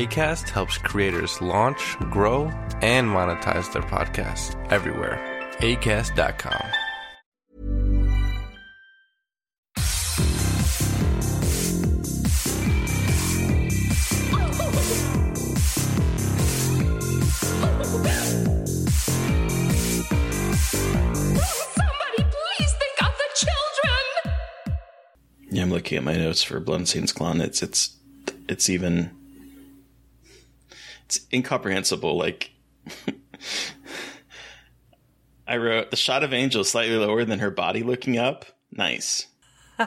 ACAST helps creators launch, grow, and monetize their podcasts everywhere. ACAST.com. Somebody please think of the children! Yeah, I'm looking at my notes for Blood on Satan's Claw. It's it's it's even it's incomprehensible. Like I wrote the shot of Angel slightly lower than her body looking up. Nice.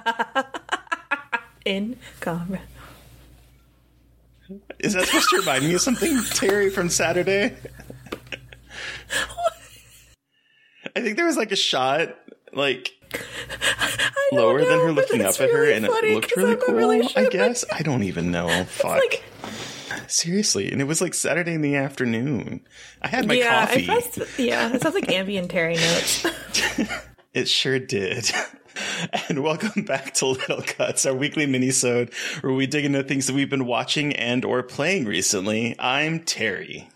In comment. Is that supposed to remind me of something, Terry, from Saturday? I think there was like a shot, like lower than her looking up at her, and it looked really I'm cool. really sure I guess I don't even know. Fuck. like- Seriously, and it was like Saturday in the afternoon. I had my yeah, coffee. Pressed, yeah, it sounds like ambient Terry notes. It sure did. and welcome back to Little Cuts, our weekly minisode where we dig into things that we've been watching and or playing recently. I'm Terry.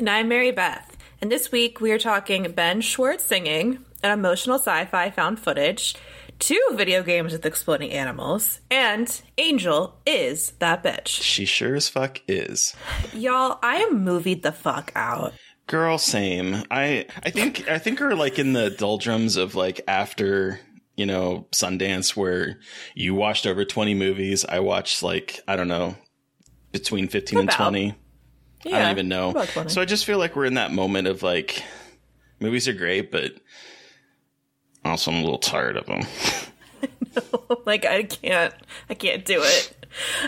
and I'm Mary Beth. And this week we are talking Ben Schwartz singing, an emotional sci-fi found footage, two video games with exploding animals, and Angel is that bitch. She sure as fuck is. Y'all, I am movied the fuck out. Girl, same. I I think I think we're like in the doldrums of like after you know Sundance, where you watched over twenty movies. I watched like I don't know between fifteen and twenty. Yeah, I don't even know. So I just feel like we're in that moment of like movies are great, but also I'm a little tired of them. I like I can't I can't do it.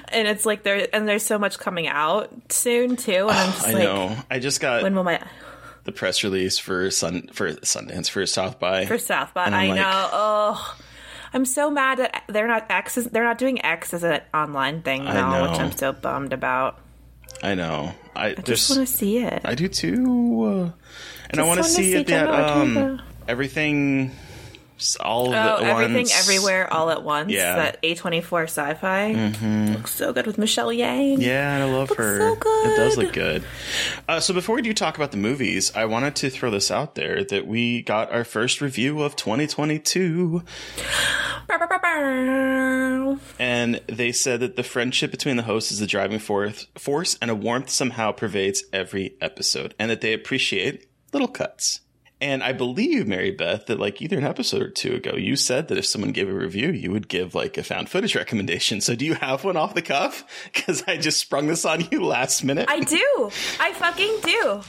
And it's like there and there's so much coming out soon too. And I'm just I like know. I just got when will my the press release for Sun for Sundance for South by. for South by I'm like- know. Oh I'm so mad that they're not X is, they're not doing X as an online thing I now, which. I'm so bummed about. I know. I, I just want to see it. I do too. Uh, and I want to see see it that um everything all of Oh, at everything once. everywhere all at once. Yeah. That A24 sci-fi looks so good with Michelle Yeoh. Yeah, I love Looks her. so good. It does look good. Uh, so before we do talk about the movies, I wanted to throw this out there that we got our first review of 2022, Bow, bow, bow, bow. and they said that the friendship between the hosts is the driving force, force, and a warmth somehow pervades every episode, and that they appreciate little cuts. And I believe, Mary Beth, that like either an episode or two ago, you said that if someone gave a review, you would give like a found footage recommendation. So do you have one off the cuff? Because I just sprung this on you last minute. I do. I fucking do.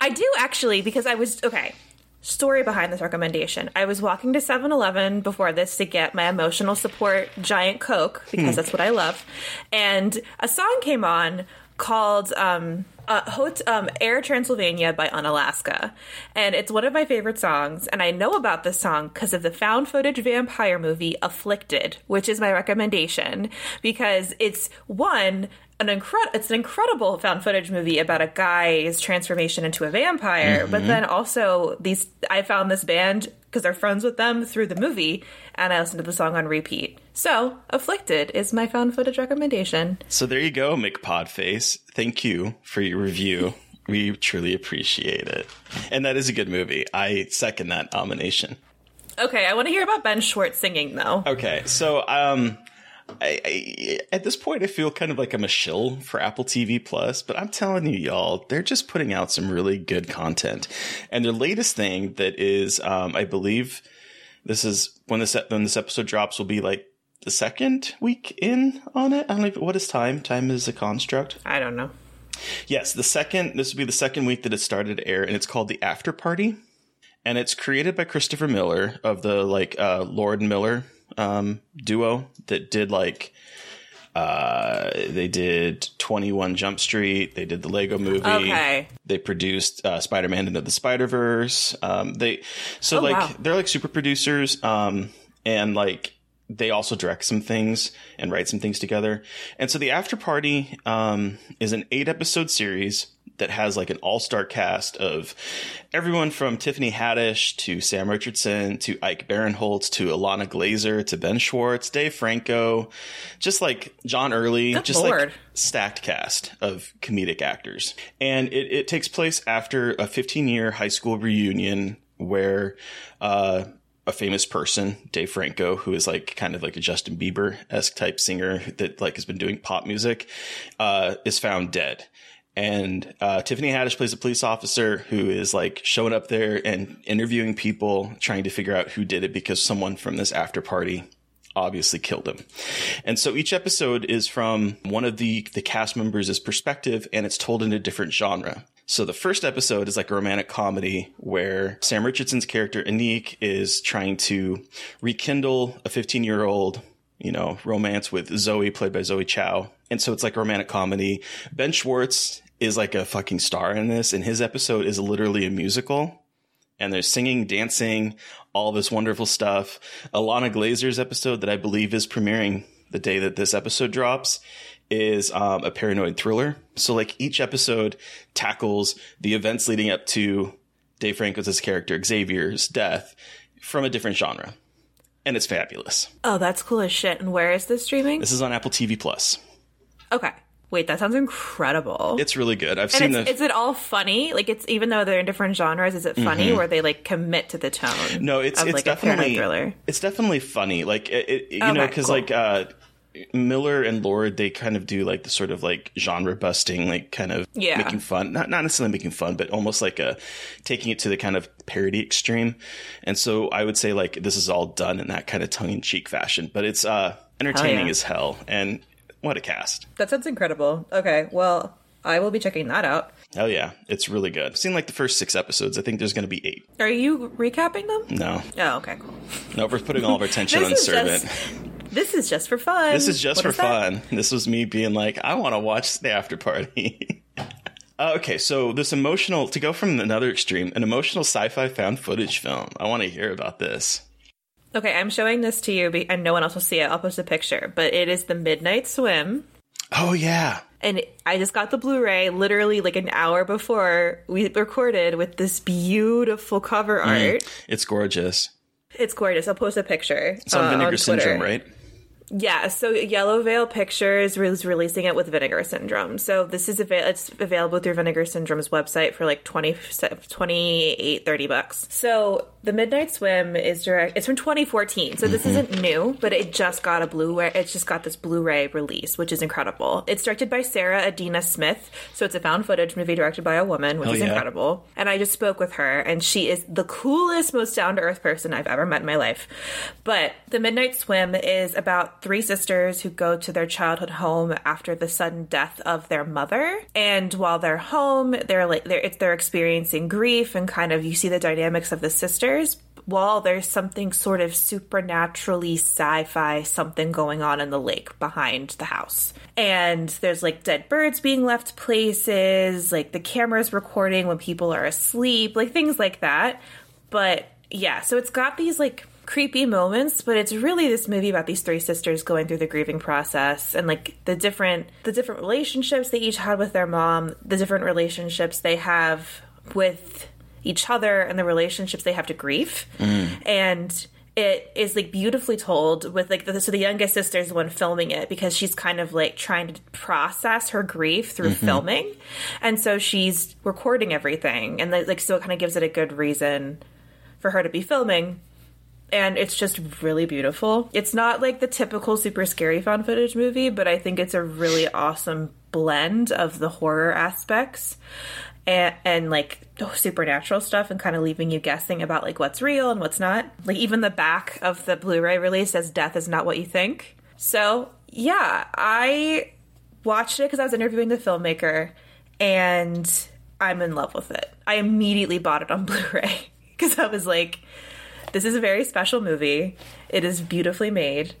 I do actually because I was okay. Story behind this recommendation. I was walking to 7-Eleven before this to get my emotional support giant Coke because that's what I love. And a song came on called um, uh, Hot, um, Air Transylvania by Unalaska. And it's one of my favorite songs. And I know about this song because of the found footage vampire movie Afflicted, which is my recommendation because it's one. An incredible, it's an incredible found footage movie about a guy's transformation into a vampire. But then also these, I found this band because they're friends with them through the movie, and I listened to the song on repeat. So, Afflicted is my found footage recommendation. So there you go, McPodface. Thank you for your review. we truly appreciate it. And that is a good movie. I second that nomination. Okay, I want to hear about Ben Schwartz singing though. Okay, so um, I, I at this point I feel kind of like I'm a shill for Apple TV Plus, but I'm telling you, y'all, they're just putting out some really good content. And their latest thing that is, um, I believe, this is when this when this episode drops will be like the second week in on it. I don't know what is time. Time is a construct. I don't know. Yes, the second. This will be the second week that it started to air, and it's called the After Party, and it's created by Christopher Miller of the like uh, Lord Miller um, duo that did like uh, they did Twenty One Jump Street. They did the Lego Movie. Okay. They produced uh, Spider Man into the Spider Verse. Um, they so Oh, like wow. they're like super producers. Um, and like they also direct some things and write some things together. And so the After Party um, is an eight episode series that has like an all star cast of everyone from Tiffany Haddish to Sam Richardson to Ike Barinholtz to Ilana Glazer to Ben Schwartz, Dave Franco, just like John Early, Good just lord. like stacked cast of comedic actors. And it, it takes place after a 15 year high school reunion where uh, a famous person, Dave Franco, who is like kind of like a Justin Bieber esque type singer that like has been doing pop music, uh, is found dead. And uh, Tiffany Haddish plays a police officer who is like showing up there and interviewing people, trying to figure out who did it because someone from this after party obviously killed him. And so each episode is from one of the the cast members' perspective and it's told in a different genre. So the first episode is like a romantic comedy where Sam Richardson's character Aniq is trying to rekindle a 15-year-old you know, romance with Zoe, played by Zoe Chao. And so it's like a romantic comedy. Ben Schwartz is like a fucking star in this, and his episode is literally a musical. And there's singing, dancing, all this wonderful stuff. Ilana Glazer's episode that I believe is premiering the day that this episode drops is um, a paranoid thriller. So like each episode tackles the events leading up to Dave Franco's character Xavier's death from a different genre. And it's fabulous. Oh, that's cool as shit. And where is this streaming? This is on Apple TV Plus. Okay. Wait, that sounds incredible. It's really good. I've seen and the it's, is it all funny? Like it's even though they're in different genres, is it funny where they like commit to the tone? Mm-hmm. no, it's of, it's like a definitely thriller. it's definitely funny. Like it, it you know, because cool. like uh, Miller and Lord, they kind of do like the sort of like genre busting, like kind of Yeah. making fun, not not necessarily making fun, but almost like a taking it to the kind of parody extreme. And so I would say like this is all done in that kind of tongue in cheek fashion, but it's uh entertaining yeah. as hell. And what a cast! That sounds incredible. Okay, well, I will be checking that out. Hell yeah, it's really good. I've seen like the first six episodes. I think there's going to be eight. Are you recapping them? No, Oh, okay, cool. no, we're putting all of our attention on Servant. just this is just for fun. This is just What for is fun. This was me being like, I want to watch the after party. Okay, so this emotional, to go from another extreme, an emotional sci fi found footage film. I want to hear about this. Okay, I'm showing this to you, be- and no one else will see it. I'll post a picture, but it is the Midnight Swim. Oh, yeah. and I just got the Blu-ray literally like an hour before we recorded with this beautiful cover Mm. art. It's gorgeous. It's gorgeous. I'll post a picture. It's on uh, Vinegar Twitter. Syndrome, right? Yeah. So Yellow Veil Pictures is releasing it with Vinegar Syndrome. So this is avail- it's available through Vinegar Syndrome's website for like 20, 28, 30 bucks. So the Midnight Swim is direct. It's from 2014. So this mm-hmm. isn't new, but it just got a Blu-ray. It's just got this Blu-ray release, which is incredible. It's directed by Sarah Adina Smith. So it's a found footage movie directed by a woman, which Hell is yeah. incredible. And I just spoke with her, and she is the coolest, most down to earth person I've ever met in my life. But The Midnight Swim is about three sisters who go to their childhood home after the sudden death of their mother. And while they're home, they're like they're they're experiencing grief and kind of you see the dynamics of the sisters While there's something sort of supernaturally sci fi something going on in the lake behind the house. And there's like dead birds being left places, like the camera's recording when people are asleep, like things like that. But yeah, so it's got these like creepy moments, but it's really this movie about these three sisters going through the grieving process and like the different the different relationships they each had with their mom, the different relationships they have with each other and the relationships they have to grief. Mm. And it is like beautifully told with like the, so the youngest sister is the one filming it because she's kind of like trying to process her grief through mm-hmm. filming. And so she's recording everything and like so it kind of gives it a good reason for her to be filming and it's just really beautiful. It's not like the typical super scary found footage movie, but I think it's a really awesome blend of the horror aspects and, and like supernatural stuff and kind of leaving you guessing about like what's real and what's not. Like even the back of the Blu-ray release says death is not what you think. So, yeah, I watched it because I was interviewing the filmmaker and I'm in love with it. I immediately bought it on Blu-ray because I was like this is a very special movie. It is beautifully made,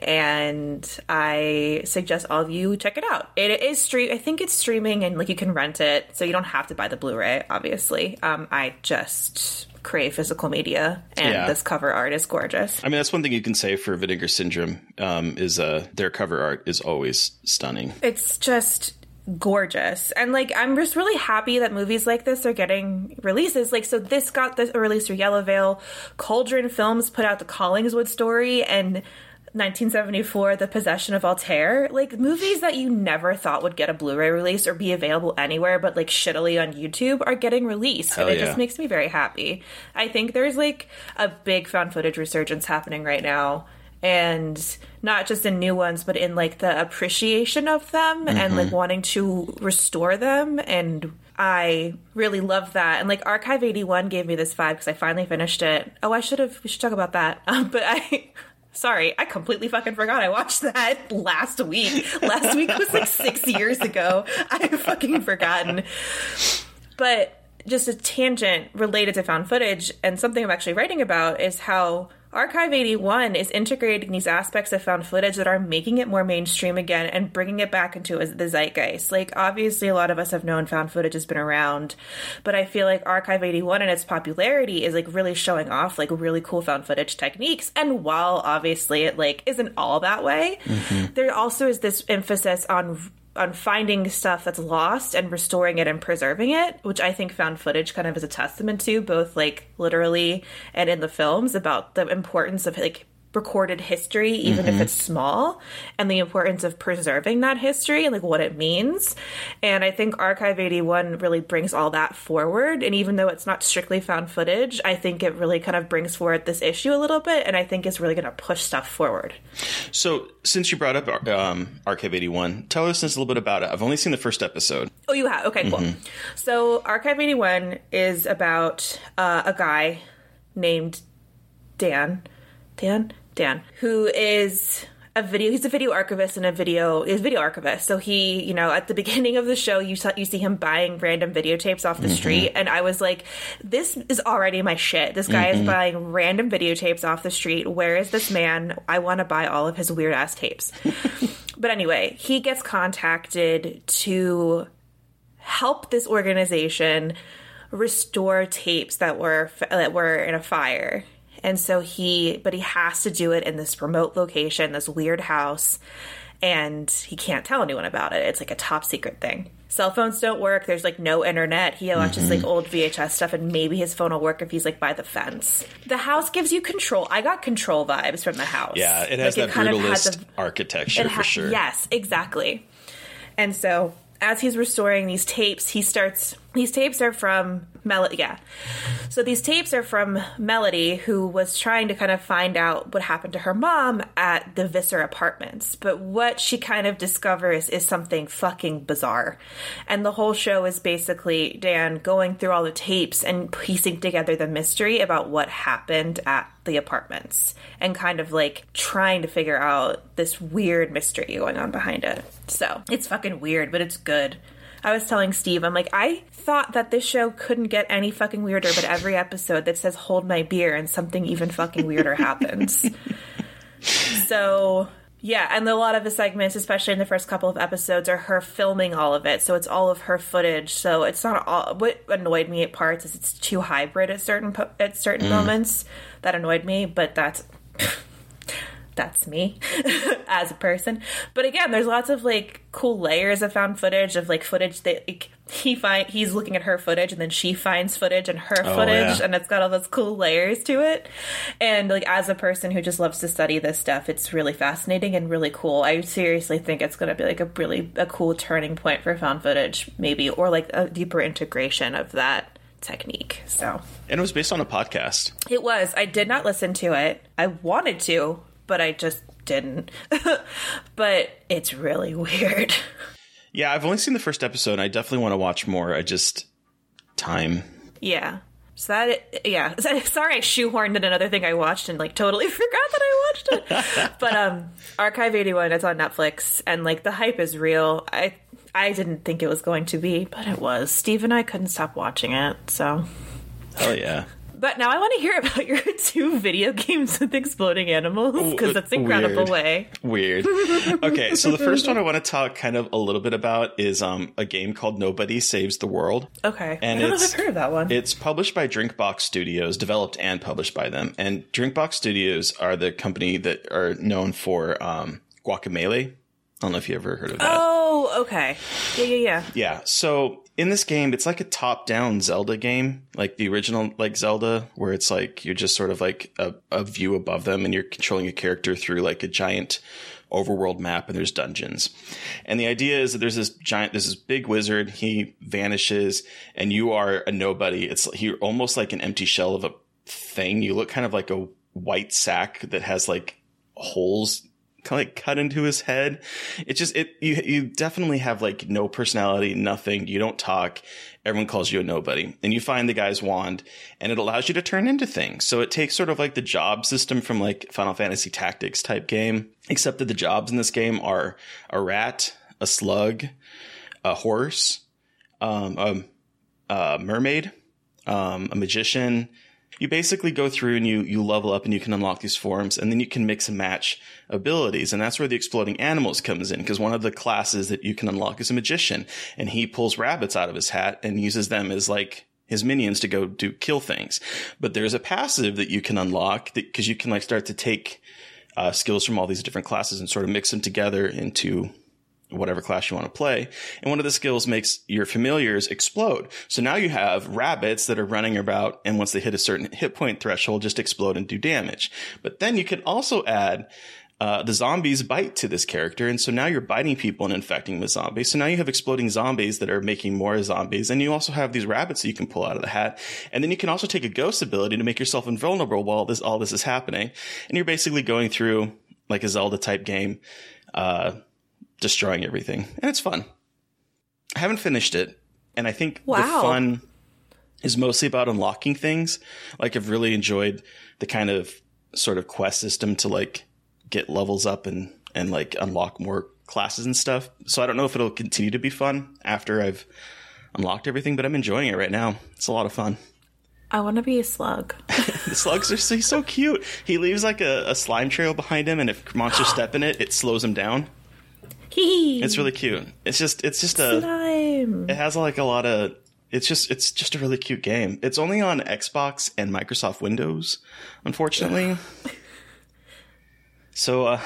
and I suggest all of you check it out. It is stream. I think it's streaming, and like you can rent it, so you don't have to buy the Blu-ray. Obviously, um, I just crave physical media, and Yeah. this cover art is gorgeous. I mean, that's one thing you can say for Vinegar Syndrome um, is uh, their cover art is always stunning. It's just gorgeous. And like i'm just really happy that movies like this are getting releases. Like so this got the release through yellow veil. Cauldron films put out the collingswood story and 1974 the possession of altair. Like movies that you never thought would get a blu-ray release or be available anywhere but like shittily on youtube are getting released. Hell and it yeah. just makes me very happy. I think there's like a big found footage resurgence happening right now and not just in new ones but in like the appreciation of them and like wanting to restore them. And i really love that. And like archive 81 gave me this vibe because i finally finished it. Oh i should have we should talk about that. Um, but i sorry i completely fucking forgot i watched that last week. Last week was like six years ago. I've fucking forgotten. But just a tangent related to found footage and something I'm actually writing about is how Archive 81 is integrating these aspects of found footage that are making it more mainstream again and bringing it back into the zeitgeist. Like, obviously, a lot of us have known found footage has been around, but I feel like Archive 81 and its popularity is like really showing off like really cool found footage techniques. And while obviously it like isn't all that way, mm-hmm. there also is this emphasis on on finding stuff that's lost and restoring it and preserving it, which I think found footage kind of is a testament to, both like literally and in the films about the importance of like recorded history, even if it's small, and the importance of preserving that history and like what it means. And I think Archive 81 really brings all that forward. And even though it's not strictly found footage, I think it really kind of brings forward this issue a little bit. And I think it's really going to push stuff forward. So, since you brought up um, Archive 81, tell us a little bit about it. I've only seen the first episode. Oh, you have? Okay, cool. So, Archive 81 is about uh, a guy named Dan. Dan? Dan. Who is a video he's a video archivist and a video is video archivist. So he you know at the beginning of the show you saw you see him buying random videotapes off the mm-hmm. street. And i was like this is already my shit. This guy is buying random videotapes off the street. Where is this man? I want to buy all of his weird ass tapes. But anyway he gets contacted to help this organization restore tapes that were that were in a fire. And so he but he has to do it in this remote location, this weird house, and he can't tell anyone about it. It's like a top secret thing. Cell phones don't work. There's like no internet. He watches like mm-hmm. old VHS stuff, and maybe his phone will work if he's like by the fence. The house gives you control. I got control vibes from the house. Yeah, it has Like, that kind of had brutalist the- architecture it for sure. Yes, exactly. And so as he's restoring these tapes, he starts. These tapes are from Melody. Yeah. So these tapes are from Melody, who was trying to kind of find out what happened to her mom at the Visser apartments. But what she kind of discovers is something fucking bizarre. And the whole show is basically Dan going through all the tapes and piecing together the mystery about what happened at the apartments and kind of like trying to figure out this weird mystery going on behind it. So it's fucking weird, but it's good. I was telling Steve, I'm like, I thought that this show couldn't get any fucking weirder, but every episode that says hold my beer and something even fucking weirder happens. so yeah, and a lot of the segments, especially in the first couple of episodes, are her filming all of it. So it's all of her footage. So it's not all. What annoyed me at parts is it's too hybrid at certain po- at certain mm. moments. That annoyed me, but that's that's me as a person. But again, there's lots of like cool layers of found footage of like footage that like, he find he's looking at her footage and then she finds footage and her oh, footage yeah. and it's got all those cool layers to it. And like as a person who just loves to study this stuff, it's really fascinating and really cool. I seriously think it's going to be like a really a cool turning point for found footage maybe or like a deeper integration of that technique. So And it was based on a podcast. it was. I did not listen to it. I wanted to, but I just didn't. but it's really weird. Yeah, I've only seen the first episode. I definitely want to watch more. I just time. yeah. So that yeah. Sorry, I shoehorned in another thing I watched and like totally forgot that I watched it. but um, Archive eighty one. It's on Netflix and like the hype is real. I I didn't think it was going to be, but it was. Steve and I couldn't stop watching it. So Hell yeah. But now I want to hear about your two video games with exploding animals because that's incredible Weird. way. Weird. Okay, so the first one I want to talk kind of a little bit about is um, a game called Nobody Saves the World. Okay. And I don't know if I've heard of that one. It's published by Drinkbox Studios, developed and published by them. And Drinkbox Studios are the company that are known for um, Guacamelee. I don't know if you ever heard of that. oh, okay. Yeah, yeah, yeah. Yeah. So in this game, it's like a top-down Zelda game, like the original like Zelda, where it's like you're just sort of like a, a view above them, and you're controlling a character through like a giant overworld map, and there's dungeons. And the idea is that there's this giant, there's this big wizard. He vanishes, and you are a nobody. It's you're almost like an empty shell of a thing. You look kind of like a white sack that has like holes kind of like cut into his head. It just it you you definitely have like no personality, nothing. You don't talk. Everyone calls you a nobody. And you find the guy's wand and it allows you to turn into things. So it takes sort of like the job system from like Final Fantasy Tactics type game, except that the jobs in this game are a rat, a slug, a horse, um, a, a mermaid, um, a magician. You basically go through and you you level up and you can unlock these forms and then you can mix and match abilities and that's where the exploding animals comes in because one of the classes that you can unlock is a magician and he pulls rabbits out of his hat and uses them as like his minions to go do kill things. But there's a passive that you can unlock because you can like start to take uh, skills from all these different classes and sort of mix them together into whatever class you want to play. And one of the skills makes your familiars explode. So now you have rabbits that are running about and once they hit a certain hit point threshold, just explode and do damage. But then you can also add uh, the zombies bite to this character. And so now you're biting people and infecting with zombies. So now you have exploding zombies that are making more zombies. And you also have these rabbits that you can pull out of the hat. And then you can also take a ghost ability to make yourself invulnerable while this, all this is happening. And you're basically going through like a Zelda type game, uh, destroying everything. And it's fun. I haven't finished it. And I think the fun is mostly about unlocking things. Like I've really enjoyed the kind of sort of quest system to like get levels up and, and like unlock more classes and stuff. So I don't know if it'll continue to be fun after I've unlocked everything, but I'm enjoying it right now. It's a lot of fun. I want to be a slug. The slugs are so, he's so cute. He leaves like a, a slime trail behind him, and if monsters step in it, it slows him down. It's really cute. It's just it's just a slime. it has like a lot of it's just it's just a really cute game. It's only on Xbox and Microsoft Windows, unfortunately. so uh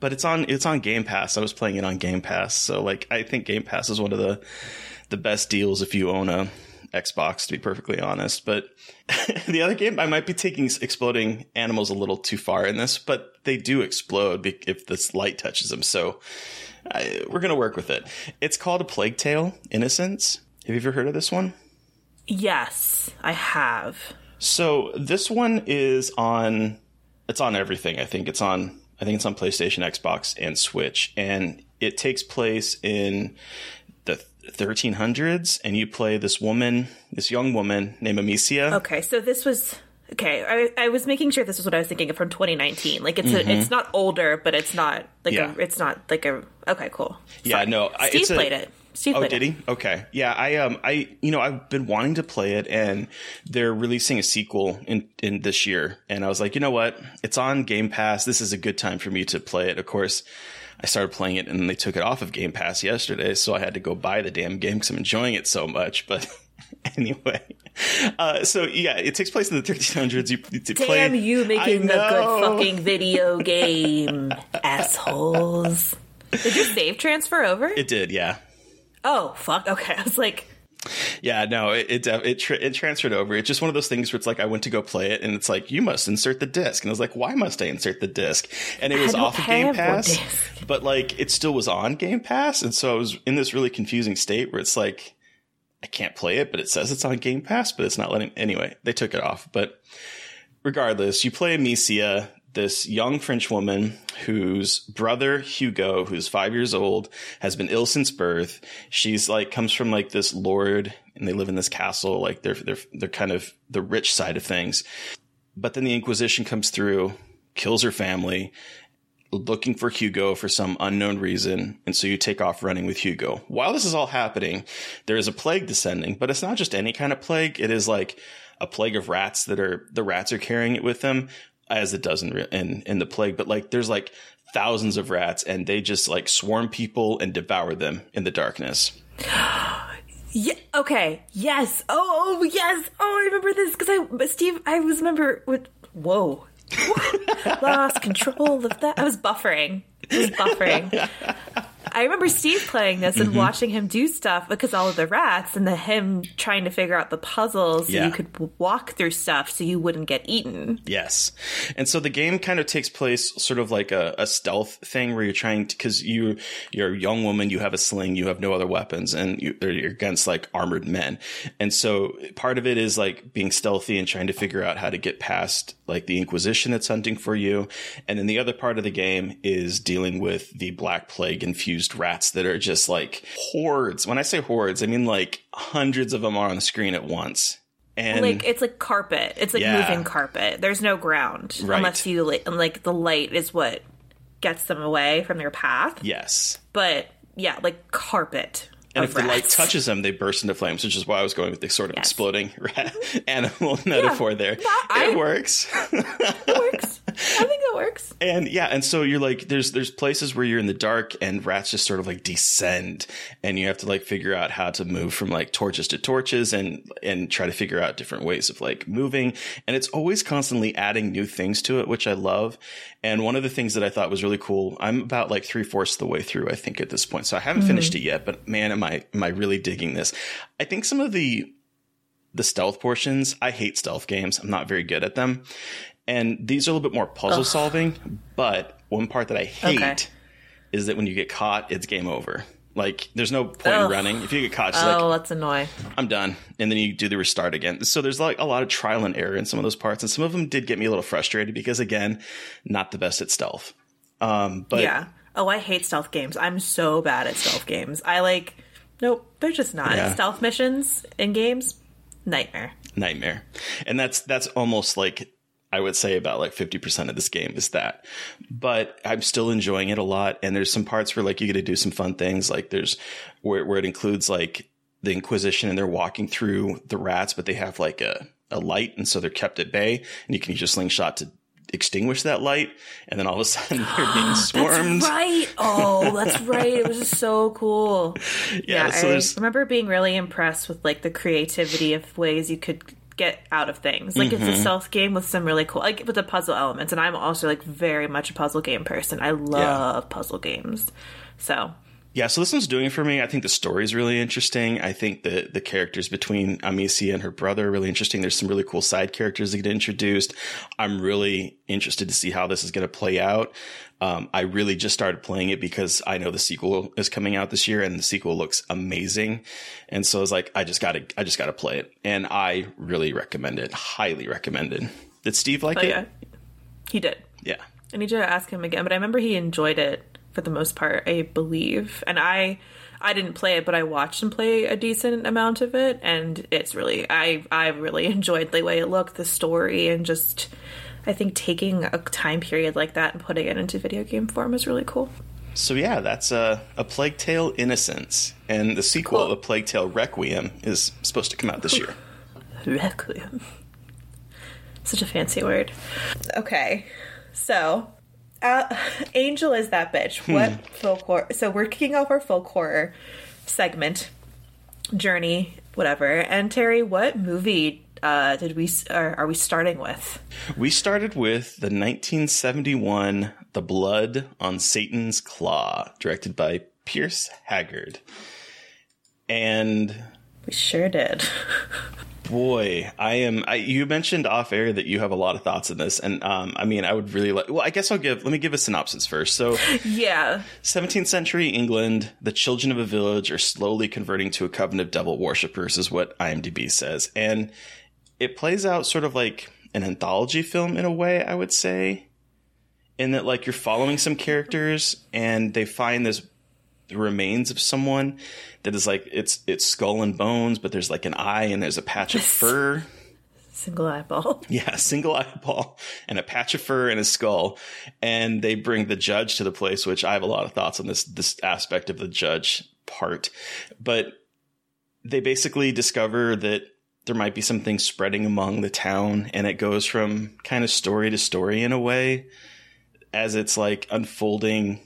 but it's on it's on Game Pass. I was playing it on Game Pass. So like I think Game Pass is one of the the best deals if you own a Xbox to be perfectly honest. But the other game I might be taking exploding animals a little too far in this, but they do explode if this light touches them. So I, we're gonna work with it. It's called a Plague Tale: Innocence. Have you ever heard of this one? Yes, I have. So this one is on. It's on everything. I think it's on. I think it's on PlayStation, Xbox, and Switch, and it takes place in the 1300s. And you play this woman, this young woman named Amicia. Okay, so this was okay. I, I was making sure this was what I was thinking of from 2019. Like it's a, it's not older, but it's not like Mm-hmm. Yeah. a, it's not like a okay, cool. Yeah, Fine. no, I- Steve it's a- played it. Steve Oh, played did he? Okay. Yeah, I um I you know, I've been wanting to play it and they're releasing a sequel in in this year and I was like, "You know what? It's on Game Pass. This is a good time for me to play it." Of course, I started playing it and they took it off of Game Pass yesterday, so I had to go buy the damn game cuz I'm enjoying it so much, but anyway. Uh, so yeah, it takes place in the 1300s. You, you play, Damn you making I a good fucking video game, assholes. Did your save transfer over? It did, yeah. oh, fuck. Okay. I was like, Yeah, no, it it it, tra- it transferred over. It's just one of those things where it's like I went to go play it, and it's like you must insert the disc, and I was like, why must I insert the disc? And it was off of Game Pass, but like it still was on Game Pass, and so I was in this really confusing state where it's like I can't play it, but it says it's on Game Pass, but it's not letting. Anyway, they took it off, but regardless, you play Amicia, this young French woman whose brother Hugo, who's five years old, has been ill since birth. She's like comes from like this lord, and they live in this castle. Like they're they're they're kind of the rich side of things. But then the Inquisition comes through, kills her family, looking for Hugo for some unknown reason, and so you take off running with Hugo. While this is all happening, there is a plague descending, but it's not just any kind of plague. It is like a plague of rats that are the rats are carrying it with them, as it does in in, in the plague. But like there's like thousands of rats, and they just like swarm people and devour them in the darkness. yeah, okay. Yes. Oh, oh, yes. Oh, I remember this because I, Steve, I was remember with, whoa. Lost control of that. I was buffering. I was buffering. I remember Steve playing this Mm-hmm. and watching him do stuff because all of the rats and the him trying to figure out the puzzles so Yeah. you could walk through stuff so you wouldn't get eaten. Yes. And so the game kind of takes place sort of like a, a stealth thing where you're trying to, cause you, you're a young woman, you have a sling, you have no other weapons and you, you're against like armored men. And so part of it is like being stealthy and trying to figure out how to get past like the Inquisition that's hunting for you. And then the other part of the game is dealing with the Black Plague infused rats that are just like hordes. When I say hordes, I mean like hundreds of them are on the screen at once. And like it's like carpet. It's like Yeah. moving carpet. There's no ground Right. unless you li- like the light is what gets them away from their path. yes. But yeah, like carpet. And if the light touches them, they burst into flames, which is why I was going with the sort of Yes. exploding animal metaphor there. I- it works. it works. I think that works. and yeah, and so you're like, there's there's places where you're in the dark and rats just sort of like descend, and you have to like figure out how to move from like torches to torches and and try to figure out different ways of like moving. And it's always constantly adding new things to it, which I love. And one of the things that I thought was really cool, I'm about like three fourths of the way through, I think, at this point. So I haven't mm-hmm. finished it yet, but man, am I am I really digging this? I think some of the the stealth portions, I hate stealth games. I'm not very good at them. And these are a little bit more puzzle solving, but one part that I hate Okay. is that when you get caught, it's game over. Like there's no point in running. If you get caught, Oh, like that's annoying. I'm done. And then you do the restart again. So there's like a lot of trial and error in some of those parts. And some of them did get me a little frustrated because again, not the best at stealth. Um, but yeah. Oh, I hate stealth games. I'm so bad at stealth games. I like. Nope, they're just not Yeah. stealth missions in games. Nightmare. nightmare. And that's that's almost like I would say about like 50% of this game is that. But I'm still enjoying it a lot and there's some parts where like you get to do some fun things like there's where where it includes like the inquisition and they're walking through the rats but they have like a a light and so they're kept at bay and you can use your slingshot to extinguish that light and then all of a sudden they're being swarmed. Right. Oh, that's right. It was just so cool. Yeah, so I there's remember being really impressed with like the creativity of ways you could get out of things. Like Mm-hmm. it's a stealth game with some really cool, like with the puzzle elements. And I'm also like very much a puzzle game person. I love puzzle games. So Yeah, so this one's doing it for me. I think the story is really interesting. I think the the characters between Amicia and her brother are really interesting. There's some really cool side characters that get introduced. I'm really interested to see how this is going to play out. Um, I really just started playing it because I know the sequel is coming out this year, and the sequel looks amazing. And so I was like, I just got to, I just got to play it, and I really recommend it. Highly recommended. Did Steve like oh it? yeah, he did. Yeah. I need to ask him again, but I remember he enjoyed it for the most part, I believe. And I I didn't play it, but I watched him play a decent amount of it and it's really I I really enjoyed the way it looked, the story and just I think taking a time period like that and putting it into video game form is really cool. So yeah, that's a a Plague Tale: Innocence, and the sequel, Cool. A Plague Tale: Requiem, is supposed to come out this year. Requiem. Such a fancy word. Okay, so uh, Angel is that bitch. What folk horror? So we're kicking off our folk horror segment, journey, whatever. And Terry, what movie uh, did we are, are we starting with? We started with the 1971 The Blood on Satan's Claw, directed by Piers Haggard. And We sure did. boy, I am. I, you mentioned off air that you have a lot of thoughts on this, and um, I mean, I would really like. Well, I guess I'll give. Let me give a synopsis first. So, yeah, 17th century England, the children of a village are slowly converting to a coven of devil worshippers, is what IMDb says. And it plays out sort of like an anthology film in a way, I would say. In that, like, you're following some characters and they find this the remains of someone that is like it's it's skull and bones, but there's like an eye and there's a patch of fur. single eyeball. Yeah, single eyeball and a patch of fur and a skull. And they bring the judge to the place, which I have a lot of thoughts on this this aspect of the judge part. But they basically discover that there might be something spreading among the town, and it goes from kind of story to story in a way as it's like unfolding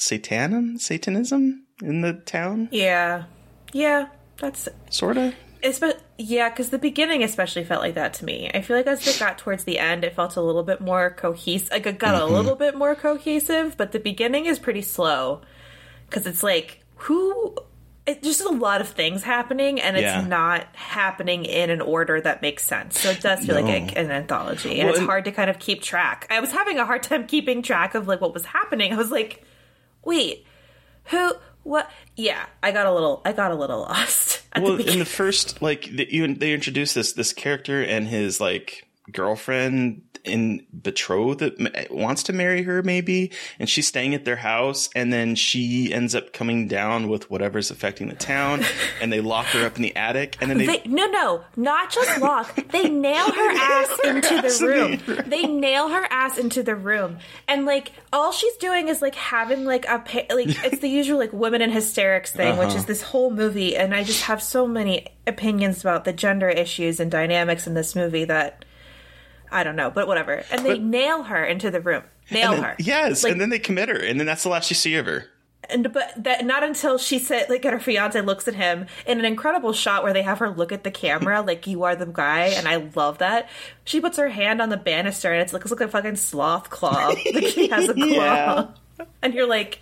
satanism satanism in the town, Yeah, yeah, that's sort of. Espe- yeah, because the beginning especially felt like that to me. I feel like as it got towards the end, it felt a little bit more cohesive. Like it got Mm-hmm. a little bit more cohesive, but the beginning is pretty slow because it's like who. It, just a lot of things happening, and it's Yeah. not happening in an order that makes sense. So it does feel like a, an anthology, and Well, it's hard to kind of keep track. I was having a hard time keeping track of like what was happening. I was like, wait, who? What? Yeah, I got a little. I got a little lost. Well the in the first like the, you they introduce this this character and his like girlfriend in betrothed that wants to marry her maybe and she's staying at their house and then she ends up coming down with whatever's affecting the town and they lock her up in the attic and then they, They, no, no, not just lock. They nail her ass into ass the in room. the room. They nail her ass into the room, and like all she's doing is like having like a pa- like it's the usual like women in hysterics thing, which Uh-huh. is this whole movie. And I just have so many opinions about the gender issues and dynamics in this movie that I don't know, but whatever. And they But- nail her into the room, nail then- her. yes Like, and then they commit her and then that's the last you see of her and but that not until she said like her fiance looks at him in an incredible shot where they have her look at the camera like you are the guy and I love that. She puts her hand on the banister and it's like looks like a fucking sloth claw. like she has a claw. Yeah. And you're like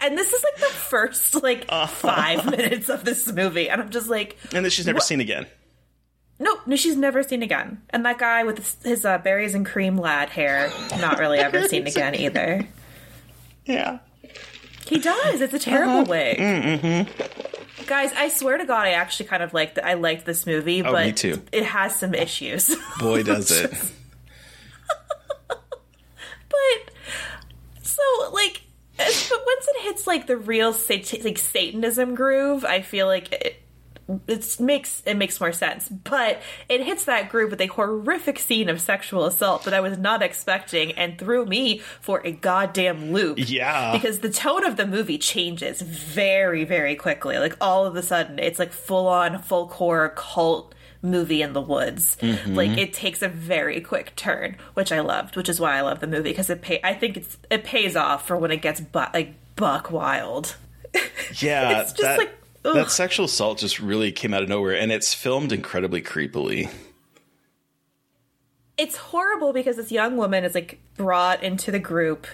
and this is like the first like Uh-huh. five minutes of this movie and I'm just like and then she's never seen again Nope, no, she's never seen again. And that guy with his, his uh, berries and cream lad hair, not really ever seen again either. yeah He does. It's a terrible Uh-huh. wig. Mm-hmm. Guys, I swear to God, I actually kind of liked. I liked this movie, Oh, but me too. it has some issues. boy does it but so like, but once it hits like the real sat- like Satanism groove, I feel like it. It makes it makes more sense, but it hits that groove with a horrific scene of sexual assault that I was not expecting, and threw me for a goddamn loop. Yeah. because the tone of the movie changes very, very quickly. Like all of a sudden, it's like full on folk horror cult movie in the woods. Mm-hmm. Like it takes a very quick turn, which I loved, which is why I love the movie because it pay. I think it's it pays off for when it gets bu- like buck wild. yeah It's just that, like, ugh. that sexual assault just really came out of nowhere and it's filmed incredibly creepily. It's horrible because this young woman is like brought into the group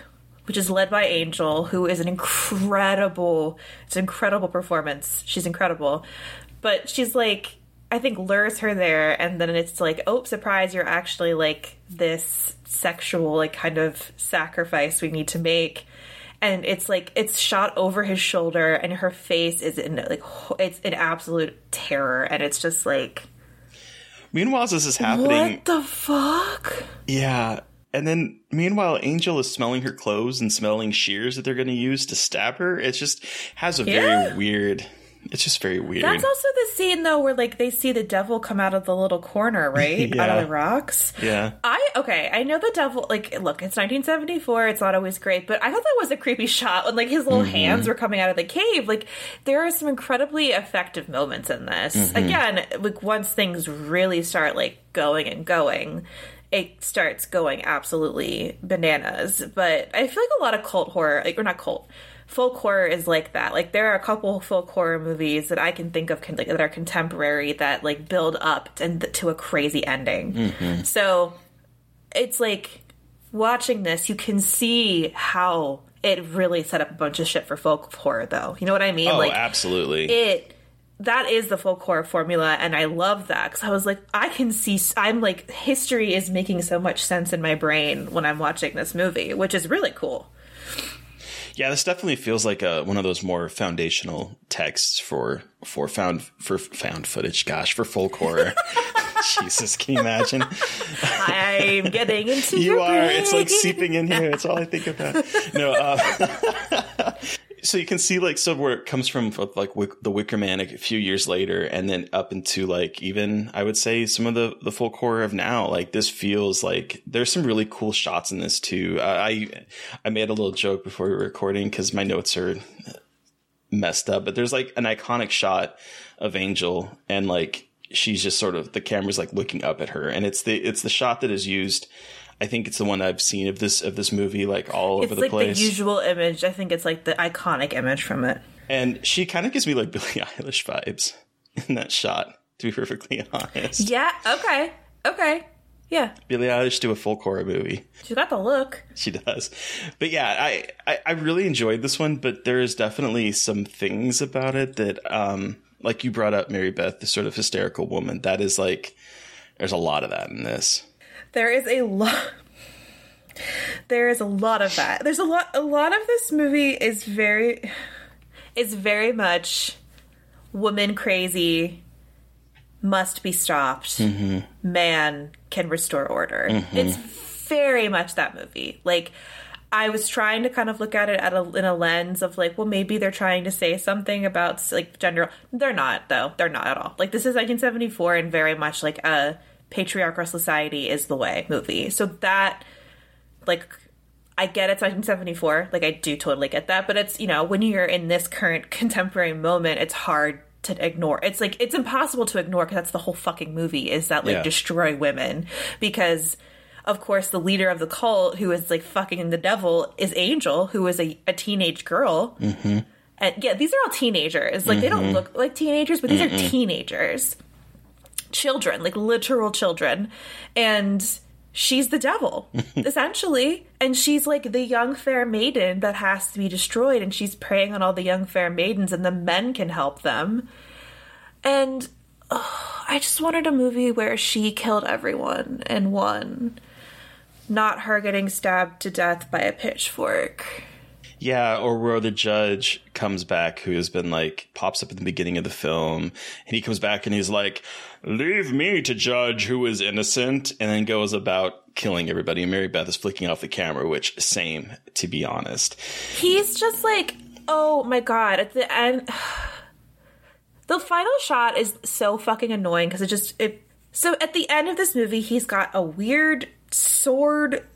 which is led by angel who is an incredible it's an incredible performance. She's incredible. But she's like i think lures her there and then it's like oh surprise you're actually like this sexual like kind of sacrifice we need to make and it's like it's shot over his shoulder and her face is in like it's in absolute terror and it's just like meanwhile this is happening what the fuck Yeah. And then meanwhile, Angel is smelling her clothes and smelling shears that they're going to use to stab her. It just has a Yeah. very weird It's just very weird. That's also the scene though where like they see the devil come out of the little corner, right? Out of the rocks. yeah. I okay, I know the devil like look, it's 1974, it's not always great, but I thought that was a creepy shot when like his little Mm-hmm. hands were coming out of the cave. Like there are some incredibly effective moments in this. Mm-hmm. Again, like once things really start like going and going, it starts going absolutely bananas. But I feel like a lot of cult horror, like or not cult, folk horror is like that. Like there are a couple folk horror movies that I can think of con- like, that are contemporary that like build up and to a crazy ending. Mm-hmm. So it's like watching this, you can see how it really set up a bunch of shit for folk horror, though. You know what I mean? Oh, like absolutely. it. That is the folk horror formula, and I love that because I was like, I can see. I'm like, history is making so much sense in my brain when I'm watching this movie, which is really cool. Yeah, this definitely feels like a, one of those more foundational texts for for found for found footage. Gosh, for folk horror. Jesus, can you imagine? I'm getting into You are. It's like seeping in here. It's all I think about. No. Uh, so you can see like so where it comes from, like Wick, the Wicker Man, a few years later, and then up into like even I would say some of the the folk horror of now. Like this feels like there's some really cool shots in this too. I I made a little joke before we were recording because my notes are messed up, but there's like an iconic shot of Angel and like she's just sort of the camera's like looking up at her and it's the it's the shot that is used I think it's the one I've seen of this of this movie like all It's over the like place. It's like the usual image. I think it's like the iconic image from it. and she kind of gives me like Billie Eilish vibes in that shot, to be perfectly honest. Yeah. Okay. Okay. Yeah. Billie Eilish do a full horror movie. She's got the look. She does. But yeah, I, I, I really enjoyed this one, but there's definitely some things about it that um like you brought up Mary Beth, the sort of hysterical woman. That is like there's a lot of that in this. There is a lot. There is a lot of that. There's a lot. A lot of this movie is very, is very much woman crazy. Must be stopped. Mm-hmm. Man can restore order. Mm-hmm. It's very much that movie. Like I was trying to kind of look at it at a, in a lens of like, well, maybe they're trying to say something about like gender. They're not though. They're not at all. Like this is 1974 and very much like a patriarchal society is the way movie. So that like I get it's 1974. Like I do totally get that, but it's you know when you're in this current contemporary moment, it's hard to ignore. It's like it's impossible to ignore because that's the whole fucking movie is that like Yeah. destroy women because of course the leader of the cult who is like fucking the devil is Angel who is a, a teenage girl. Mm-hmm. And yeah, these are all teenagers. Like they don't look like teenagers, but these are teenagers children, like literal children. And she's the devil, essentially. And she's like the young fair maiden that has to be destroyed. And she's preying on all the young fair maidens, and the men can help them. And oh, I just wanted a movie where she killed everyone and won. Not her getting stabbed to death by a pitchfork. Yeah, or where the judge comes back who has been like pops up at the beginning of the film and he comes back and he's like, Leave me to judge who is innocent and then goes about killing everybody. And Mary Beth is flicking off the camera, which same, to be honest. He's just like, oh my god, at the end the final shot is so fucking annoying because it just it so at the end of this movie he's got a weird sword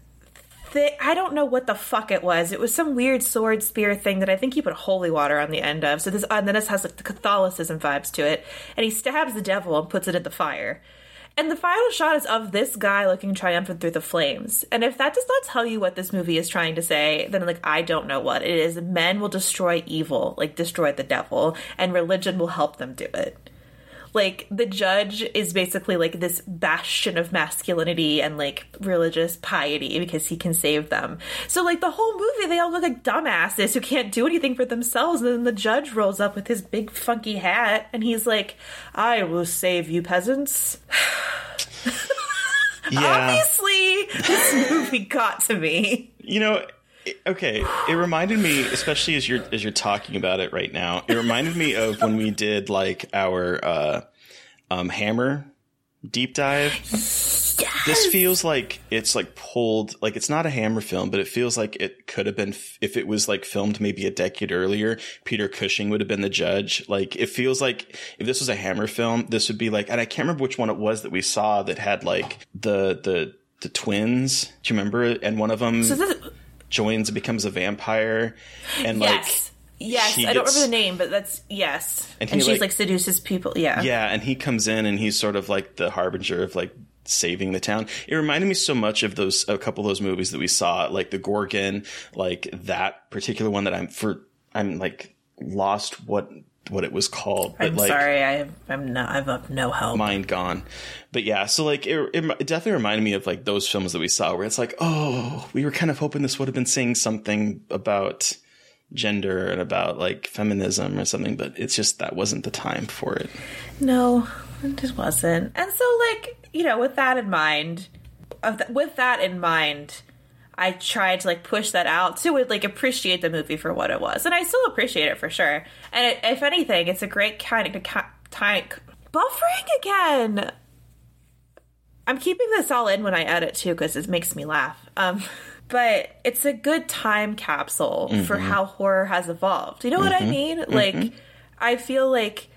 I don't know what the fuck it was. It was some weird sword spear thing that I think he put holy water on the end of. So this and then this has like the Catholicism vibes to it. And he stabs the devil and puts it in the fire. And the final shot is of this guy looking triumphant through the flames. And if that does not tell you what this movie is trying to say, then like I don't know what it is. Men will destroy evil, like destroy the devil, and religion will help them do it. Like the judge is basically like this bastion of masculinity and like religious piety because he can save them. So like the whole movie, they all look like dumbasses who can't do anything for themselves. And then the judge rolls up with his big funky hat and he's like, "I will save you, peasants." Yeah. Obviously, this movie got to me. You know, okay, it reminded me, especially as you're as you're talking about it right now, it reminded me of when we did like our uh um Hammer deep dive. This feels like it's like pulled, like it's not a Hammer film, but it feels like it could have been if it was like filmed maybe a decade earlier. Peter Cushing would have been the judge. Like it feels like if this was a Hammer film, this would be like, and I can't remember which one it was that we saw that had like the the the twins. Do you remember? And one of them So this, joins and becomes a vampire, and yes. Yes, he I don't remember the name, but that's yes. And And, she's like- like, seduces people. Yeah. Yeah, and he comes in and he's sort of like the harbinger of like saving the town. It reminded me so much of those a couple of those movies that we saw, like the Gorgon, like that particular one that I'm for I'm like lost what what it was called. But I'm like sorry, I I'm not. I've up no help. mind gone. But yeah, so like it, it, it definitely reminded me of like those films that we saw where it's like, oh, we were kind of hoping this would have been saying something about gender and about like feminism or something, but it's just that wasn't the time for it. No, it just wasn't. And so, like, you know, with that in mind, with that in mind, I tried to like push that out to like appreciate the movie for what it was, and I still appreciate it for sure. And it, if anything, it's a great kind of time buffering again. I'm keeping this all in when I edit too because it makes me laugh. Um, but it's a good time capsule for mm-hmm. how horror has evolved. You know what I mm-hmm. mean? Mm-hmm. Like, I feel like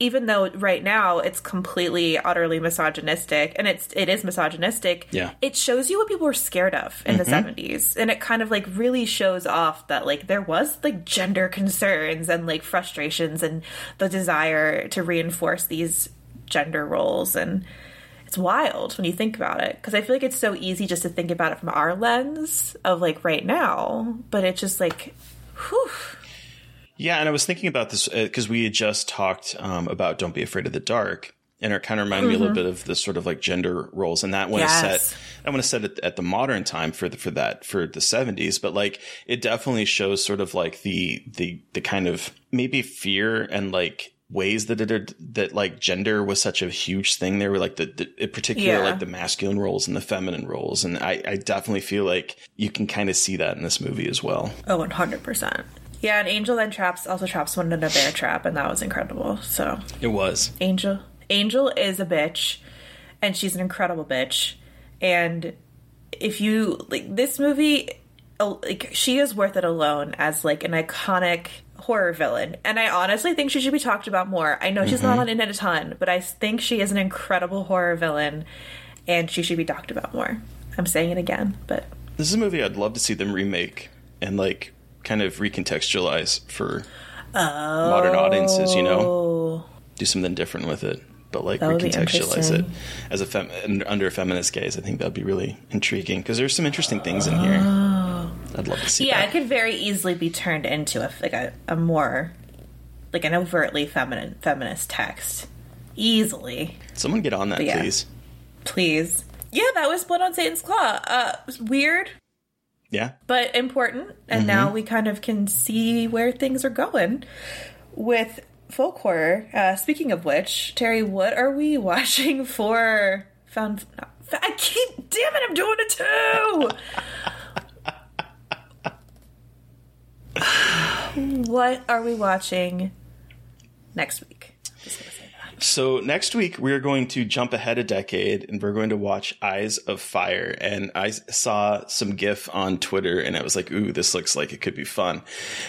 even though right now it's completely utterly misogynistic and it's it is misogynistic Yeah. it shows you what people were scared of in the mm-hmm. 70s and it kind of like really shows off that like there was like gender concerns and like frustrations and the desire to reinforce these gender roles. And it's wild when you think about it because i feel like it's so easy just to think about it from our lens of like right now but it's just like whew Yeah, and I was thinking about this because we had just talked um, about "Don't Be Afraid of the Dark," and it kind of reminded me a little bit of the sort of like gender roles, and that one Yes. is set. That one is set at, at the modern time for the, for that for the seventies, but like it definitely shows sort of like the the the kind of maybe fear and like ways that it that like gender was such a huge thing there were like the, the in particular Yeah. like the masculine roles and the feminine roles and I, I definitely feel like you can kind of see that in this movie as well Oh, 100%. Yeah, and Angel then traps also traps one in a bear trap, and that was incredible. So it was Angel Angel is a bitch, and she's an incredible bitch. And if you like this movie, like she is worth it alone as like an iconic horror villain. And I honestly think she should be talked about more. I know she's not mm-hmm. on in it a ton, but I think she is an incredible horror villain, and she should be talked about more. I'm saying it again, but This is a movie I'd love to see them remake and like kind of recontextualize for modern audiences. You know, do something different with it, but like recontextualize it as a fem- under a feminist gaze. I think that'd be really intriguing because there's some interesting things in here. I'd love to see. yeah, that. it could very easily be turned into a like a, a more like an overtly feminine feminist text. Easily, Someone get on that, yeah. please. please. Yeah, that was Blood on Satan's Claw. Uh, weird, Yeah, but important. And now we kind of can see where things are going with folk horror. Uh, speaking of which, Terry, what are we watching for? Found. I keep. Damn it! I'm doing it too. what are we watching next week? So next week we are going to jump ahead a decade and we're going to watch Eyes of Fire. And I saw some GIF on Twitter and I was like, "Ooh, this looks like it could be fun."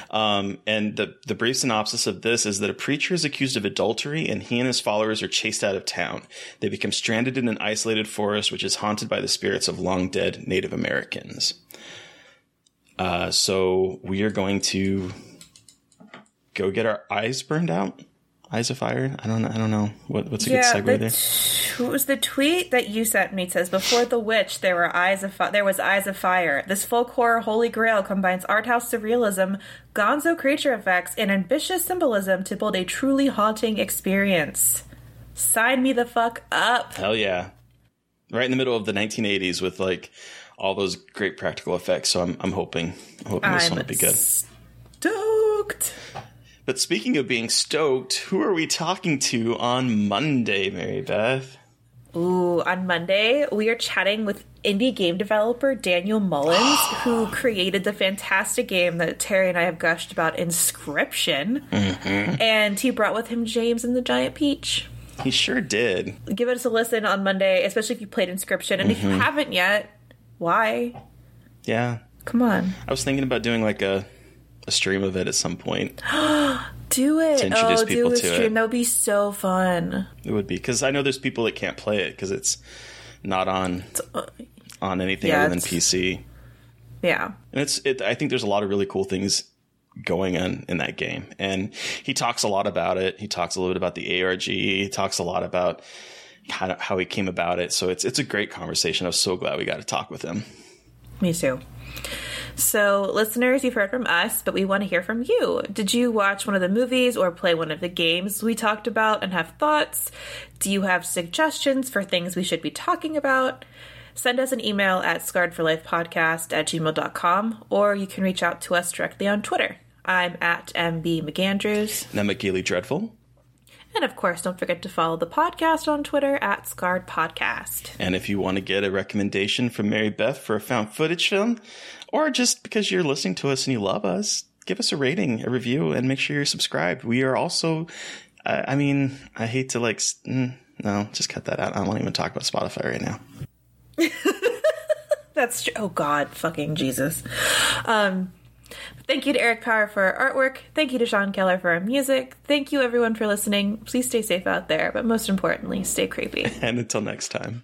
Um, and the the brief synopsis of this is that a preacher is accused of adultery and he and his followers are chased out of town. They become stranded in an isolated forest which is haunted by the spirits of long dead Native Americans. Uh, so we are going to go get our eyes burned out. Eyes of Fire. I don't. I don't know. What, what's a good segue the there? what was the tweet that you sent me? It says before the witch, there were eyes of fi- there was eyes of fire. This folk horror holy grail combines art house surrealism, gonzo creature effects, and ambitious symbolism to build a truly haunting experience. Sign me the fuck up. Hell yeah! Right in the middle of the 1980s with like all those great practical effects. So I'm I'm hoping I'm hoping this I'm one will be good. Stoked. But speaking of being stoked, who are we talking to on Monday, Mary Beth? Ooh, on Monday, we are chatting with indie game developer Daniel Mullins, who created the fantastic game that Terry and I have gushed about, Inscryption. Mm-hmm. And he brought with him James and the Giant Peach. He sure did. Give us a listen on Monday, especially if you played Inscryption. And if you mm-hmm. haven't yet, why? Yeah. Come on. I was thinking about doing like a a stream of it at some point. Do it. To introduce oh, do people a to stream. it. That would be so fun. It would be because I know there's people that can't play it because it's not on uh, on anything yeah, other than PC. Yeah. And it's it, I think there's a lot of really cool things going on in that game. And he talks a lot about it. He talks a little bit about the ARG. He talks a lot about kind of how he came about it. So it's it's a great conversation. I was so glad we got to talk with him. Me too. So, listeners, you've heard from us, but we want to hear from you. Did you watch one of the movies or play one of the games we talked about and have thoughts? Do you have suggestions for things we should be talking about? Send us an email at scarredforlifepodcast at gmail.com or you can reach out to us directly on Twitter. I'm at MB McAndrews. And McGeely Dreadful. And of course, don't forget to follow the podcast on Twitter at Scarred Podcast. And if you want to get a recommendation from Mary Beth for a found footage film, or just because you're listening to us and you love us, give us a rating, a review, and make sure you're subscribed. We are also, uh, I mean, I hate to like, mm, no, just cut that out. I don't even talk about Spotify right now. That's true. Oh God, fucking Jesus. Um, thank you to Eric Power for our artwork. Thank you to Sean Keller for our music. Thank you everyone for listening. Please stay safe out there, but most importantly, stay creepy. And until next time.